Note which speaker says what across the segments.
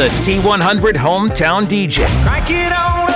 Speaker 1: the T100 Hometown DJ.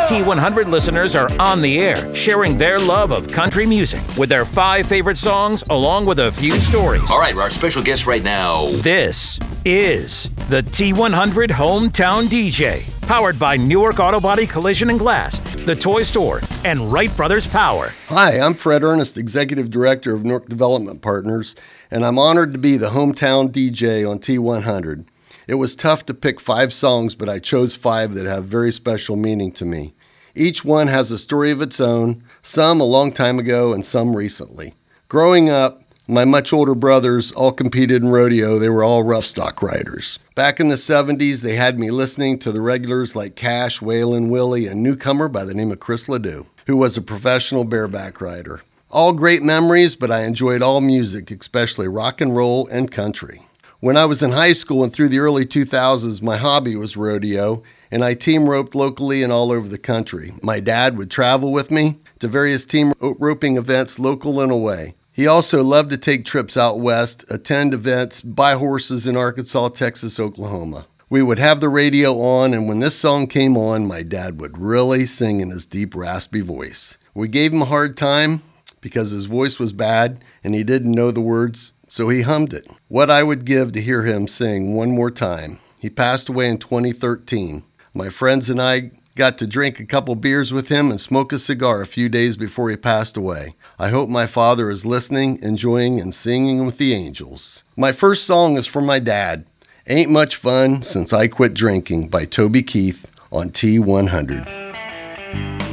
Speaker 1: T100 listeners are on the air, sharing their love of country music with their five favorite songs, along with a few stories.
Speaker 2: All right, our special guest right now.
Speaker 1: This is the T100 Hometown DJ, powered by Newark Auto Body Collision and Glass, the Toy Store, and Wright Brothers Power.
Speaker 3: Hi, I'm Fred Ernest, Executive Director of Newark Development Partners, and I'm honored to be the hometown DJ on T100. It was tough to pick five songs, but I chose five that have very special meaning to me. Each one has a story of its own, some a long time ago and some recently. Growing up, my much older brothers all competed in rodeo. They were all rough stock riders. Back in the 70s, they had me listening to the regulars like Cash, Waylon, Willie, and newcomer by the name of Chris LeDoux, who was a professional bareback rider. All great memories, but I enjoyed all music, especially rock and roll and country. When I was in high school and through the early 2000s, my hobby was rodeo, and I team roped locally and all over the country. My dad would travel with me to various team roping events, local and away. He also loved to take trips out west, attend events, buy horses in Arkansas, Texas, Oklahoma. We would have the radio on, and when this song came on, my dad would really sing in his deep, raspy voice. We gave him a hard time because his voice was bad and he didn't know the words, so he hummed it. What I would give to hear him sing one more time. He passed away in 2013. My friends and I got to drink a couple beers with him and smoke a cigar a few days before he passed away. I hope my father is listening, enjoying, and singing with the angels. My first song is for my dad. Ain't Much Fun Since I Quit Drinking by Toby Keith on T100.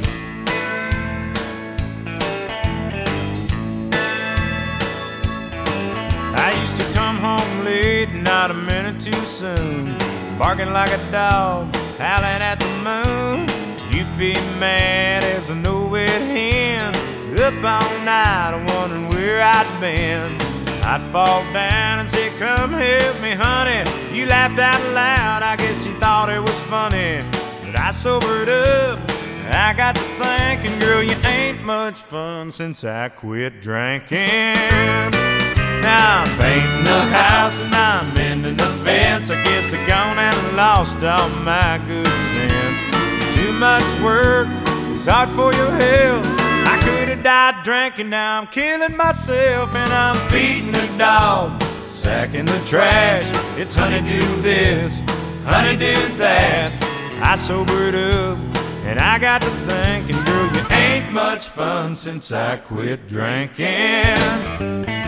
Speaker 4: Too soon. Barking like a dog, howling at the moon. You'd be mad as a no-wit hen. Up all night, wondering where I'd been. I'd fall down and say, Come help me, honey. You laughed out loud, I guess you thought it was funny. But I sobered up. I got to thinking, girl, you ain't much fun since I quit drinking. Now I'm painting the house and I'm mending the fence. I guess I gone and lost all my good sense. Too much work is hard for your health. I could have died drinking, now I'm killing myself and I'm feeding the dog, sacking the trash. It's honey do this, honey do that. I sobered up and I got to thinking, girl, you ain't much fun since I quit drinking.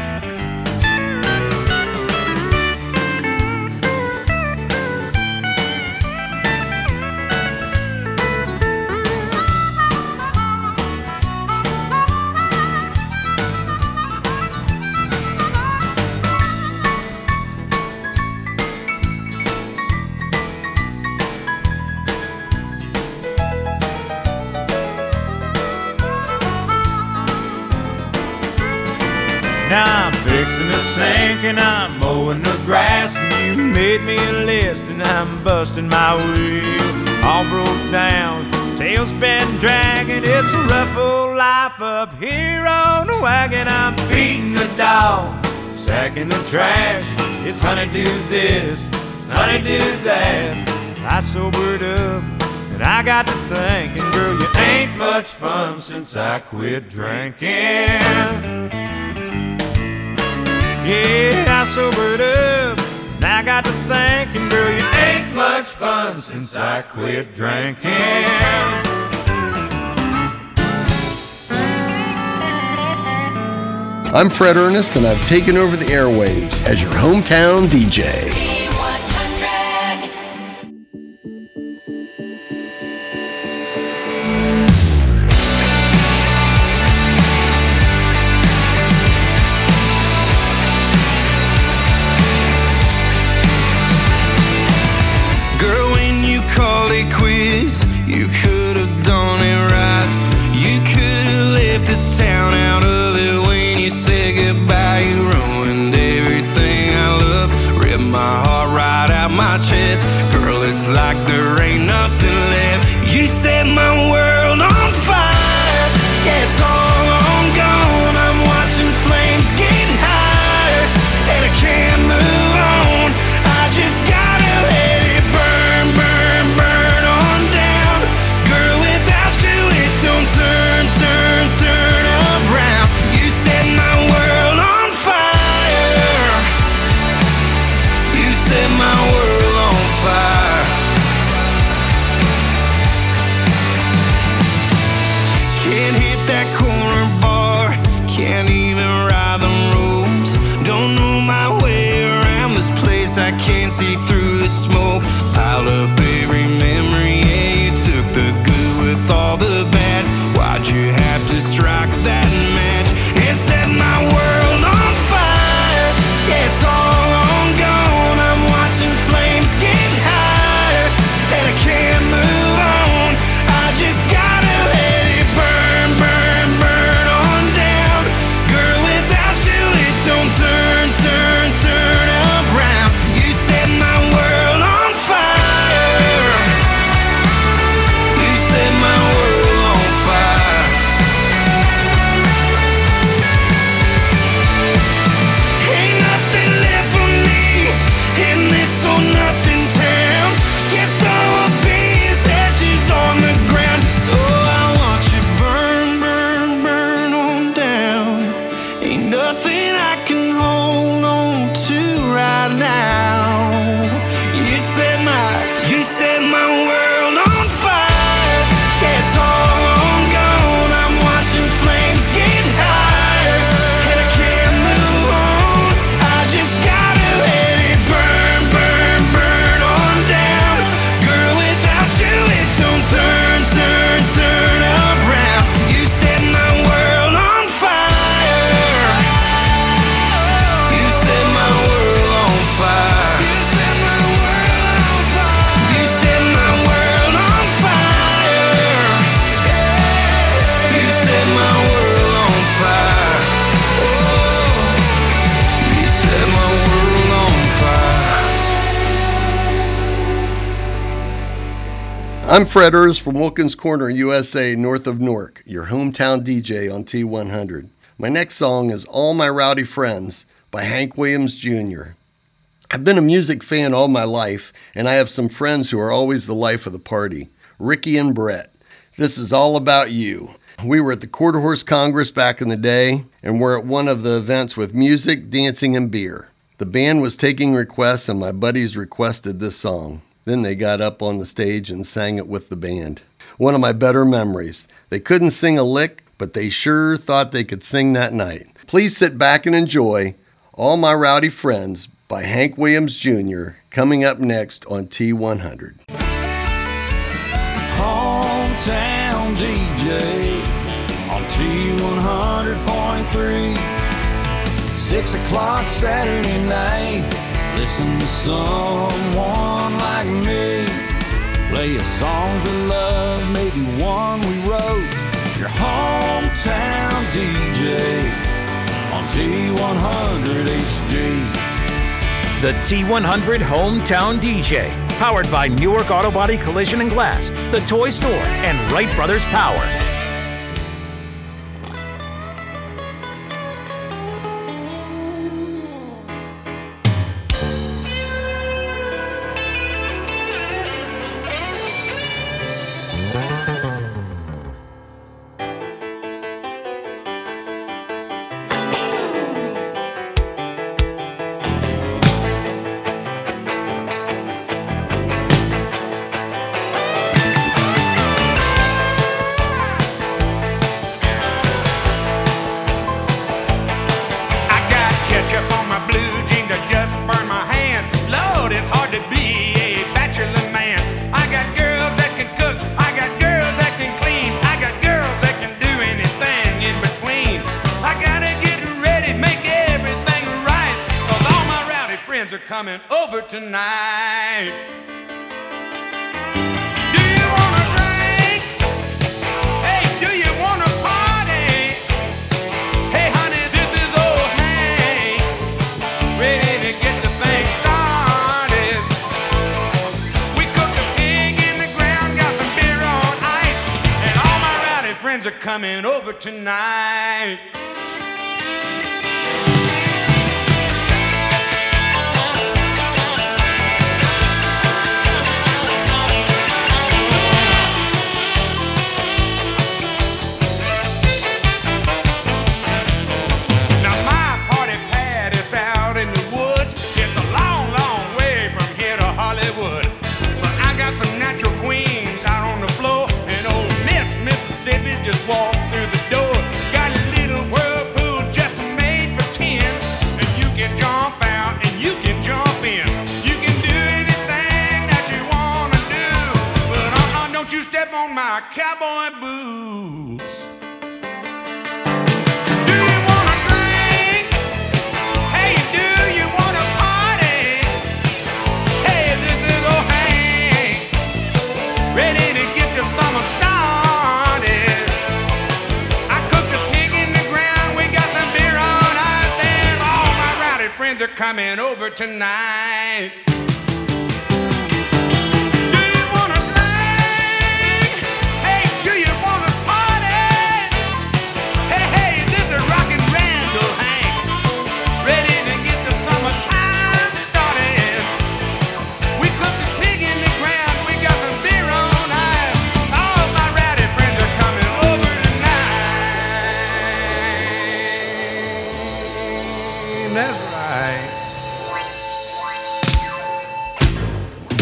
Speaker 4: Me a list and I'm busting my wheel. All broke down, tail's been dragging. It's a rough old life up here on the wagon. I'm feeding the dog, sacking the trash. It's honey do this, honey do that. I sobered up and I got to thinking, girl, you ain't much fun since I quit drinking. Yeah, I sobered up. I got to thinking, girl, you ain't much fun since I quit drinking.
Speaker 3: I'm Fred Ernest, and I've taken over the airwaves as your hometown DJ.
Speaker 5: See through I'm
Speaker 3: Fred Ers from Wilkins Corner, USA, north of Newark, your hometown DJ on T100. My next song is All My Rowdy Friends by Hank Williams Jr. I've been a music fan all my life, and I have some friends who are always the life of the party Ricky and Brett. This is all about you. We were at the Quarter Horse Congress back in the day, and we're at one of the events with music, dancing, and beer. The band was taking requests, and my buddies requested this song. Then they got up on the stage and sang it with the band. One of my better memories. They couldn't sing a lick, but they sure thought they could sing that night. Please sit back and enjoy All My Rowdy Friends by Hank Williams Jr. coming up next on T100.
Speaker 6: Hometown DJ on T100.3. Six o'clock Saturday night. Listen to someone like me. Play us songs we love, maybe one we wrote. Your hometown DJ on T100 HD.
Speaker 1: The T100 Hometown DJ, powered by Newark Auto Body Collision and Glass, The Toy Store, and Wright Brothers Power.
Speaker 4: And all my rowdy friends are coming over tonight. Mississippi just walk through the door. Got a little
Speaker 7: whirlpool just made for ten, and you can jump out and you can jump in. You can do anything that you wanna do, but uh, uh, don't you step on my cowboy boots. Coming over tonight.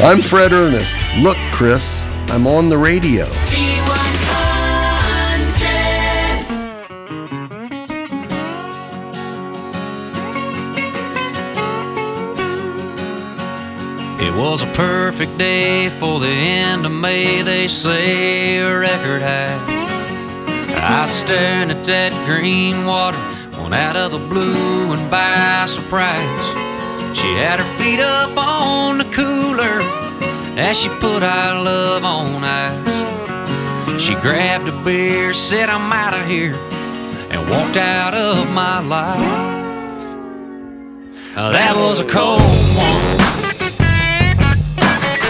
Speaker 3: I'm Fred Ernest. Look, Chris, I'm on the radio.
Speaker 8: It was a perfect day for the end of May, they say a record high. I staring at that green water, one out of the blue and by surprise. She had her feet up on the cooler as she put our love on ice. She grabbed a beer, said, I'm out of here, and walked out of my life. That was a cold one.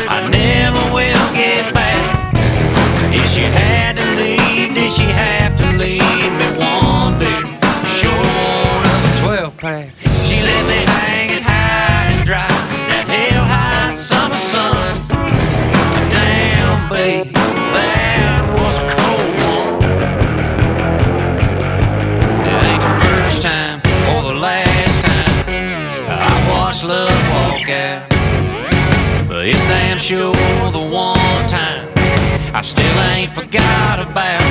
Speaker 8: I never will get back. If she had to leave, did she have to leave me one day? Short of a 12 pack. Sure the one time I still ain't forgot about.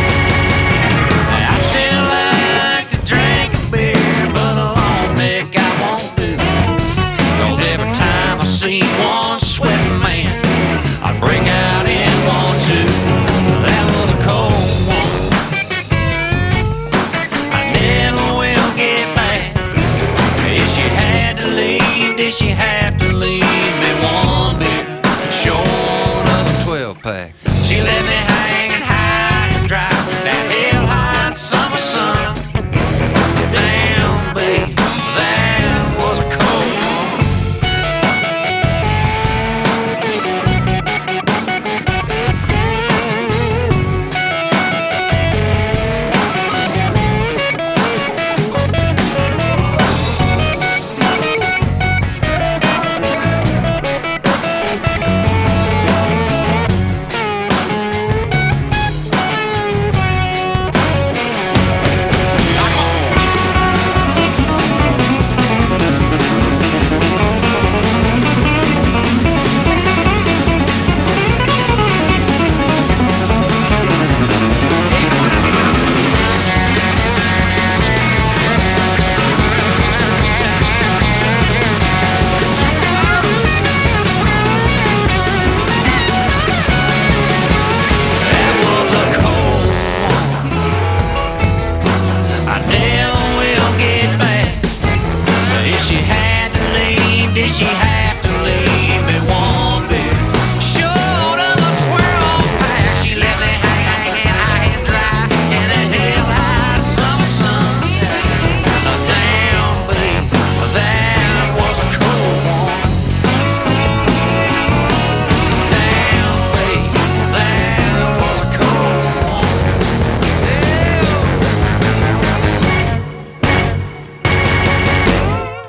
Speaker 8: I still like to drink a beer, but a long neck I won't do. Cause every time I see one sweating man, I break out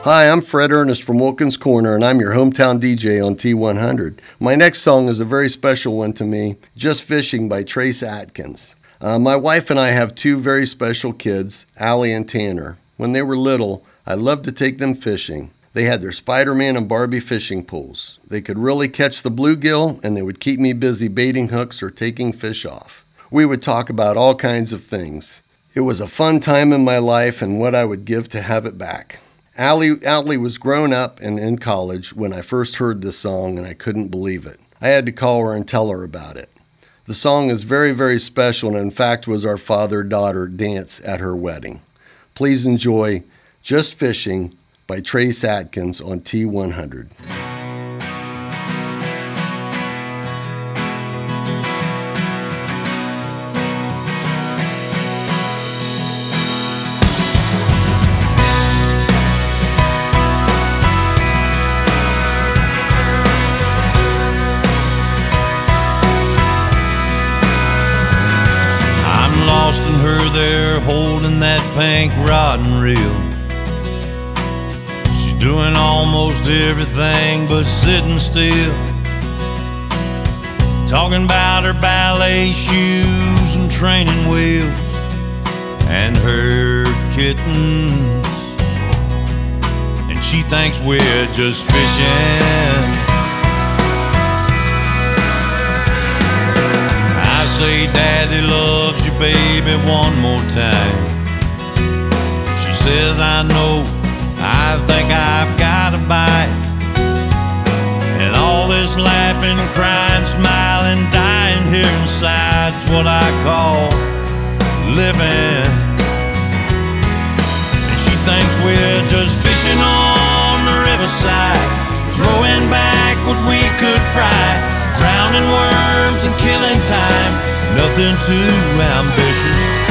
Speaker 3: Hi, I'm Fred Ernest from Wilkins Corner, and I'm your hometown DJ on T100. My next song is a very special one to me Just Fishing by Trace Atkins. Uh, my wife and I have two very special kids, Allie and Tanner. When they were little, I loved to take them fishing. They had their Spider Man and Barbie fishing pools. They could really catch the bluegill, and they would keep me busy baiting hooks or taking fish off. We would talk about all kinds of things. It was a fun time in my life and what I would give to have it back. Allie, Allie was grown up and in college when I first heard this song, and I couldn't believe it. I had to call her and tell her about it. The song is very, very special and, in fact, was our father daughter dance at her wedding. Please enjoy Just Fishing by Trace Atkins on T100.
Speaker 9: Pink and reel. She's doing almost everything but sitting still. Talking about her ballet shoes and training wheels and her kittens. And she thinks we're just fishing. I say, Daddy loves you, baby, one more time. Says, I know, I think I've got a bite. And all this laughing, crying, smiling, dying here inside is what I call living. And she thinks we're just fishing on the riverside, throwing back what we could fry, drowning worms and killing time. Nothing too ambitious.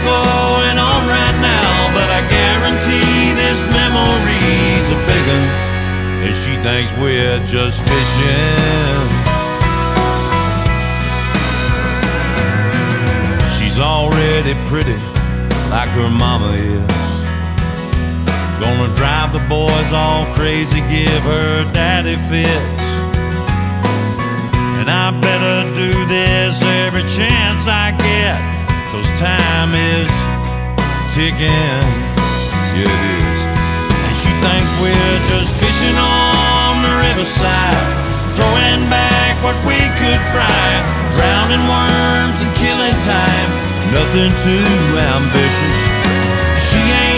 Speaker 9: Going on right now. But I guarantee this memory's a big one, and she thinks we're just fishing. She's already pretty, like her mama is. Gonna drive the boys all crazy, give her daddy fits. And I better do this every chance I get, cause time is ticking. Yeah, it is. And she thinks we're just fishing on the riverside, throwing back what we could fry, drowning worms and killing time. Nothing too ambitious. She ain't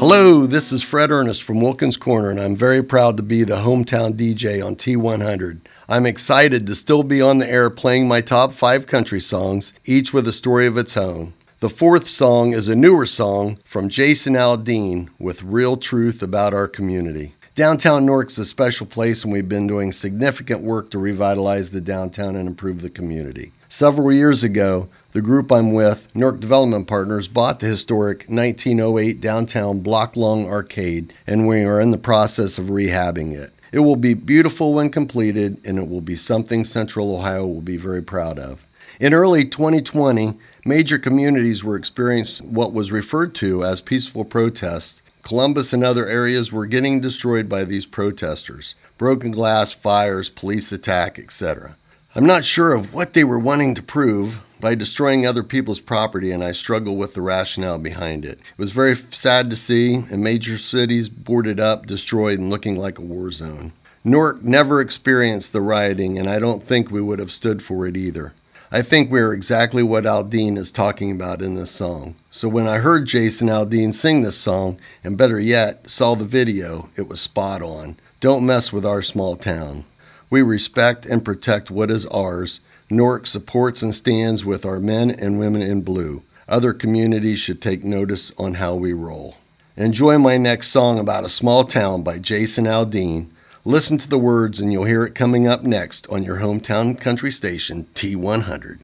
Speaker 3: Hello, this is Fred Ernest from Wilkins Corner, and I'm very proud to be the hometown DJ on T100. I'm excited to still be on the air playing my top five country songs, each with a story of its own. The fourth song is a newer song from Jason Aldean with real truth about our community. Downtown Newark's a special place, and we've been doing significant work to revitalize the downtown and improve the community. Several years ago, the group I'm with, Newark Development Partners, bought the historic 1908 downtown block long arcade, and we are in the process of rehabbing it. It will be beautiful when completed, and it will be something Central Ohio will be very proud of. In early 2020, major communities were experiencing what was referred to as peaceful protests. Columbus and other areas were getting destroyed by these protesters. Broken glass, fires, police attack, etc. I'm not sure of what they were wanting to prove by destroying other people's property, and I struggle with the rationale behind it. It was very sad to see, and major cities boarded up, destroyed, and looking like a war zone. Newark never experienced the rioting, and I don't think we would have stood for it either. I think we are exactly what Aldean is talking about in this song. So when I heard Jason Aldean sing this song, and better yet, saw the video, it was spot on. Don't mess with our small town. We respect and protect what is ours, Newark supports and stands with our men and women in blue. Other communities should take notice on how we roll. Enjoy my next song about a small town by Jason Aldean. Listen to the words and you'll hear it coming up next on your hometown country station, T100.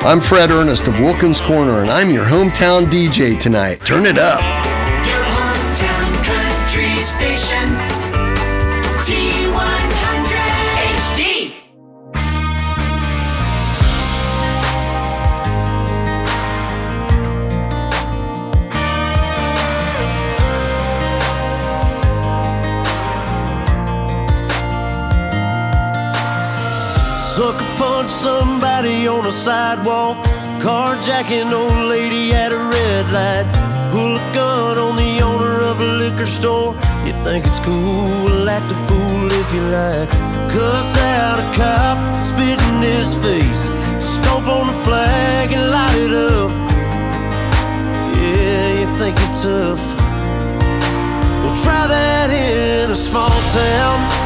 Speaker 3: I'm Fred Ernest of Wilkins Corner, and I'm your hometown DJ tonight. Turn it up.
Speaker 10: Punch somebody on a sidewalk. Carjacking old lady at a red light. Pull a gun on the owner of a liquor store. You think it's cool, act a fool if you like. Cuss out a cop, spit in his face. Stomp on the flag and light it up. Yeah, you think you're tough. Well, try that in a small town.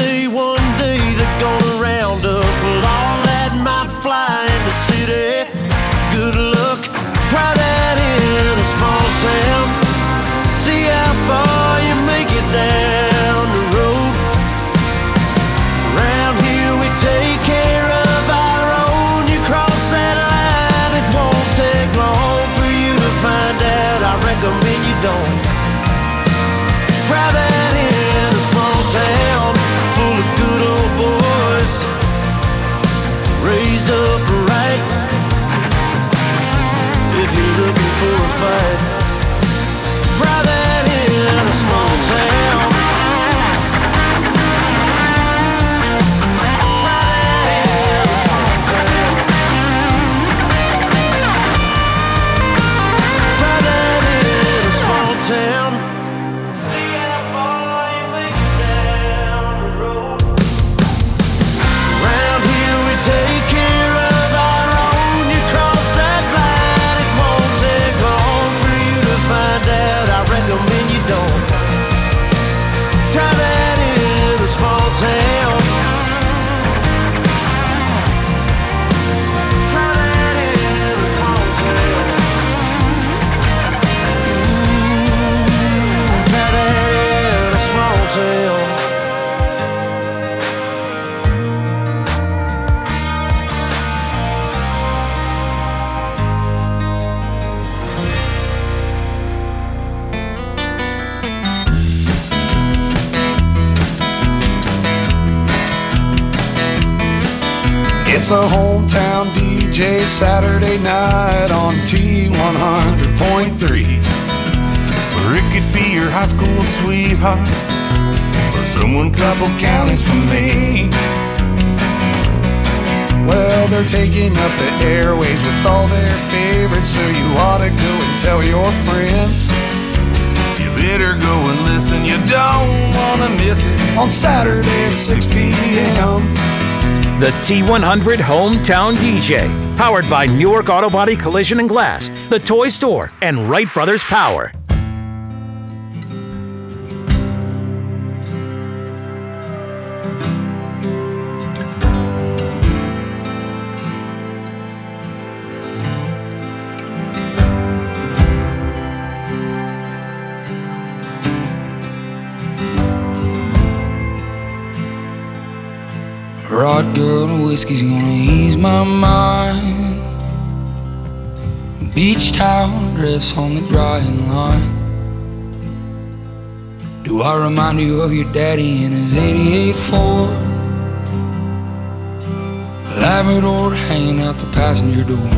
Speaker 11: taking up the airways with all their favorites, so you ought to go and tell your friends.
Speaker 12: You better go and listen, you don't wanna miss it.
Speaker 11: On Saturday at 6 p.m.
Speaker 1: The T100 Hometown DJ, powered by Newark Auto Body Collision and Glass, The Toy Store, and Wright Brothers Power.
Speaker 13: Whiskey's gonna ease my mind. Beach towel dress on the drying line. Do I remind you of your daddy in his 88 Ford? Labrador hanging out the passenger door.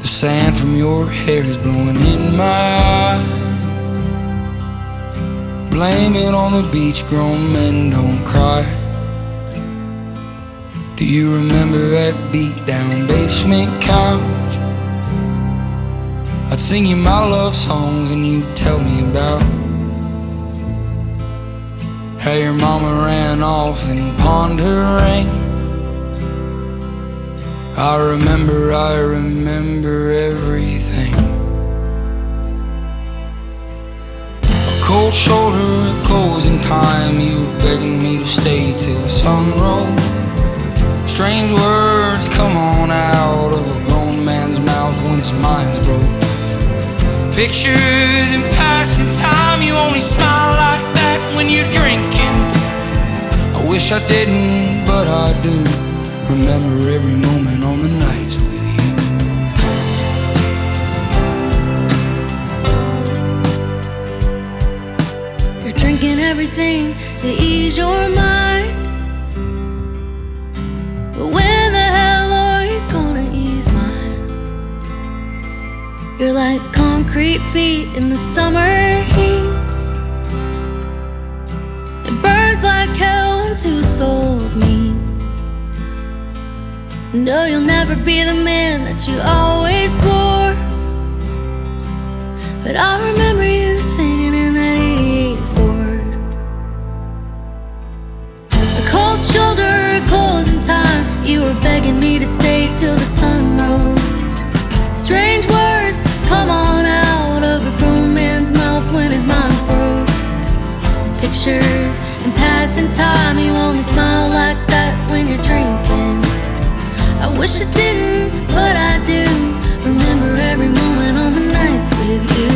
Speaker 13: The sand from your hair is blowing in my eyes. Blame it on the beach, grown men don't cry. Do you remember that beat down basement couch? I'd sing you my love songs and you'd tell me about how your mama ran off and pawned her ring. I remember, I remember everything. A cold shoulder, a closing time. You were begging me to stay till the sun rose. Strange words come on out of a grown man's mouth when his mind's broke. Pictures in passing time, you only smile like that when you're drinking. I wish I didn't, but I do. Remember every moment on the nights with you.
Speaker 14: You're drinking everything to ease your mind. You're like concrete feet in the summer heat. It burns like hell when two souls meet. No, you'll never be the man that you always swore. But I remember you singing in that 88 Ford. A cold shoulder, a closing time. You were begging me to stay till the sun rose. Strange words in passing time. You only smile like that when you're drinking. I wish I didn't, but I do. Remember every moment on the nights with you.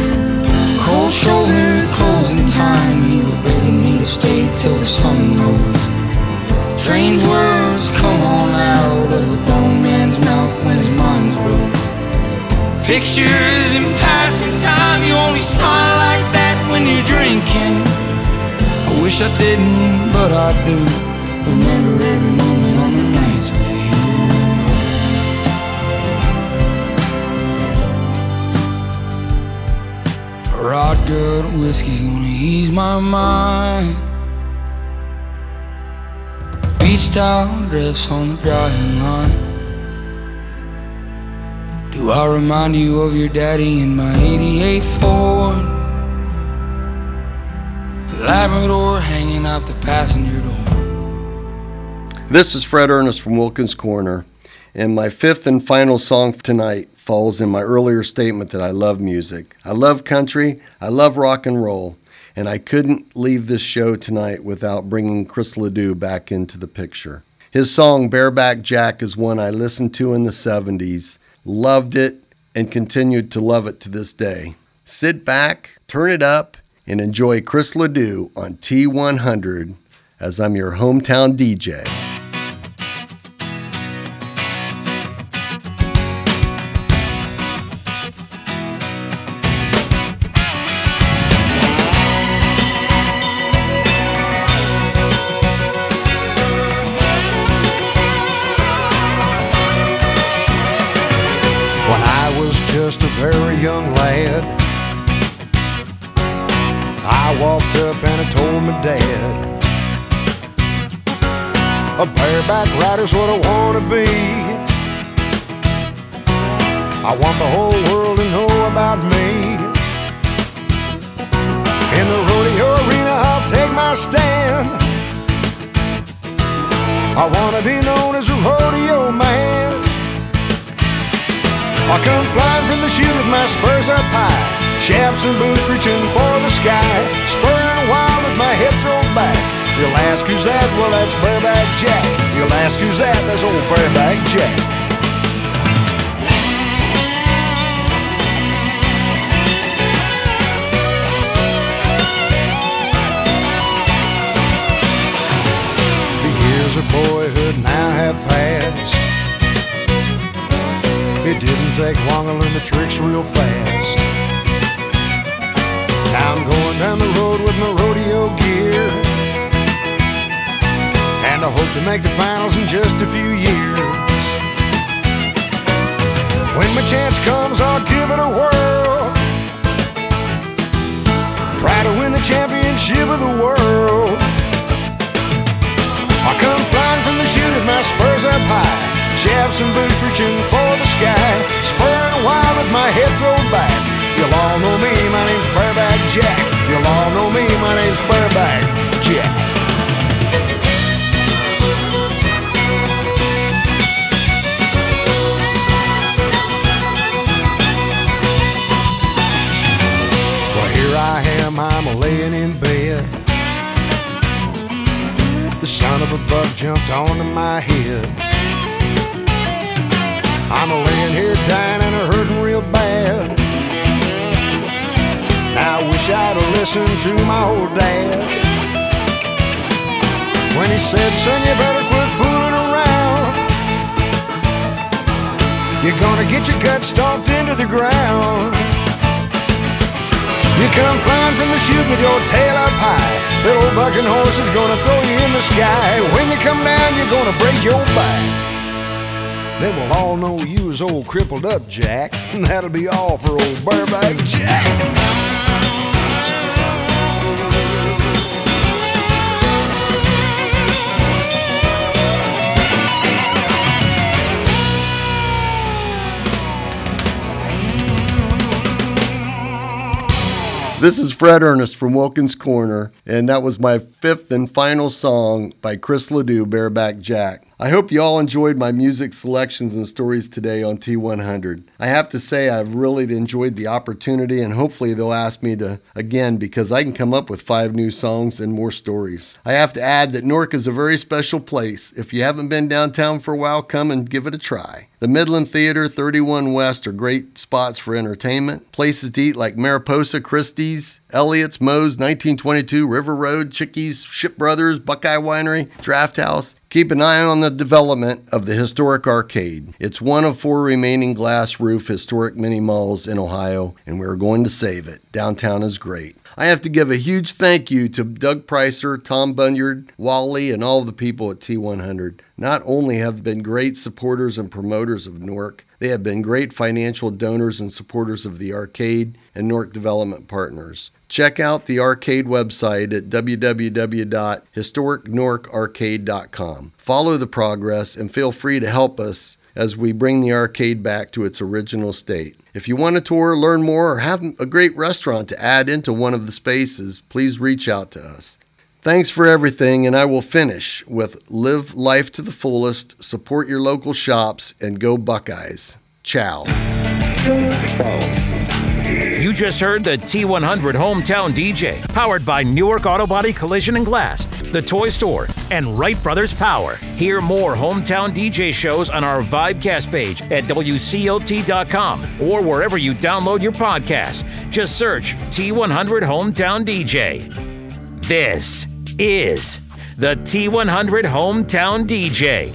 Speaker 13: Cold shoulder, closing time. You were begging me to stay till the sun rose. Strange words come on out of a grown man's mouth when his mind's broke. Pictures wish I didn't, but I do. Remember every moment on the nights with you. Rod good whiskey's gonna ease my mind. Beach towel dress on the drying line. Do I remind you of your daddy in my 88 Ford? Labrador hanging out the passenger door.
Speaker 3: This is Fred Ernest from Wilkins Corner, and my fifth and final song tonight falls in my earlier statement that I love music. I love country, I love rock and roll, and I couldn't leave this show tonight without bringing Chris LeDoux back into the picture. His song Bareback Jack is one I listened to in the 70s, loved it, and continued to love it to this day. Sit back, turn it up, and enjoy Chris LeDoux on T100 as I'm your hometown DJ.
Speaker 5: Bareback rider's what I wanna be. I want the whole world to know about me. In the rodeo arena, I'll take my stand. I wanna be known as a rodeo man. I come flying from the chute with my spurs up high, chaps and boots reaching for the sky, spurring You'll ask who's that? Well, that's Bareback Jack. You'll ask who's that? That's old Bareback Jack. The years of boyhood now have passed. It didn't take long to learn the tricks real fast. Now I'm going down the road with my rodeo gear and I hope to make the finals in just a few years. When my chance comes, I'll give it a whirl. Try to win the championship of the world. I come flying from the chute with my spurs up high, shafts and boots reaching for the sky, spurring wild with my head thrown back. You'll all know me, my name's Bareback Jack. You'll all know me, my name's Bareback Jack. Listened to my old dad. When he said, son, you better quit fooling around. You're gonna get your gut stomped into the ground. You come flying from the chute with your tail up high. That old bucking horse is gonna throw you in the sky. When you come down, you're gonna break your back. Then we'll all know you as old crippled up Jack. And that'll be all for old Bareback Jack.
Speaker 3: This is Fred Ernest from Wilkins Corner, and that was my fifth and final song by Chris LeDoux, Bareback Jack. I hope you all enjoyed my music selections and stories today on T100. I have to say, I've really enjoyed the opportunity, and hopefully, they'll ask me to again because I can come up with five new songs and more stories. I have to add that Newark is a very special place. If you haven't been downtown for a while, come and give it a try. The Midland Theater, 31 West are great spots for entertainment. Places to eat like Mariposa, Christie's, Elliott's, Moe's, 1922, River Road, Chickies, Ship Brothers, Buckeye Winery, Draft House. Keep an eye on the development of the historic arcade. It's one of four remaining glass roof historic mini malls in Ohio, and we're going to save it. Downtown is great. I have to give a huge thank you to Doug Pricer, Tom Bunyard, Wally, and all the people at T100. Not only have been great supporters and promoters of Newark, they have been great financial donors and supporters of the arcade and Newark Development Partners. Check out the arcade website at www.historicnewarkarcade.com. Follow the progress and feel free to help us as we bring the arcade back to its original state. If you want a tour, learn more, or have a great restaurant to add into one of the spaces, please reach out to us. Thanks for everything, and I will finish with Live Life to the Fullest, support your local shops, and go Buckeyes. Ciao.
Speaker 1: You just heard the T100 Hometown DJ, powered by Newark Auto Body Collision and Glass, The Toy Store, and Wright Brothers Power. Hear more Hometown DJ shows on our Vibecast page at WCOT.com or wherever you download your podcast. Just search T100 Hometown DJ. This is the T100 Hometown DJ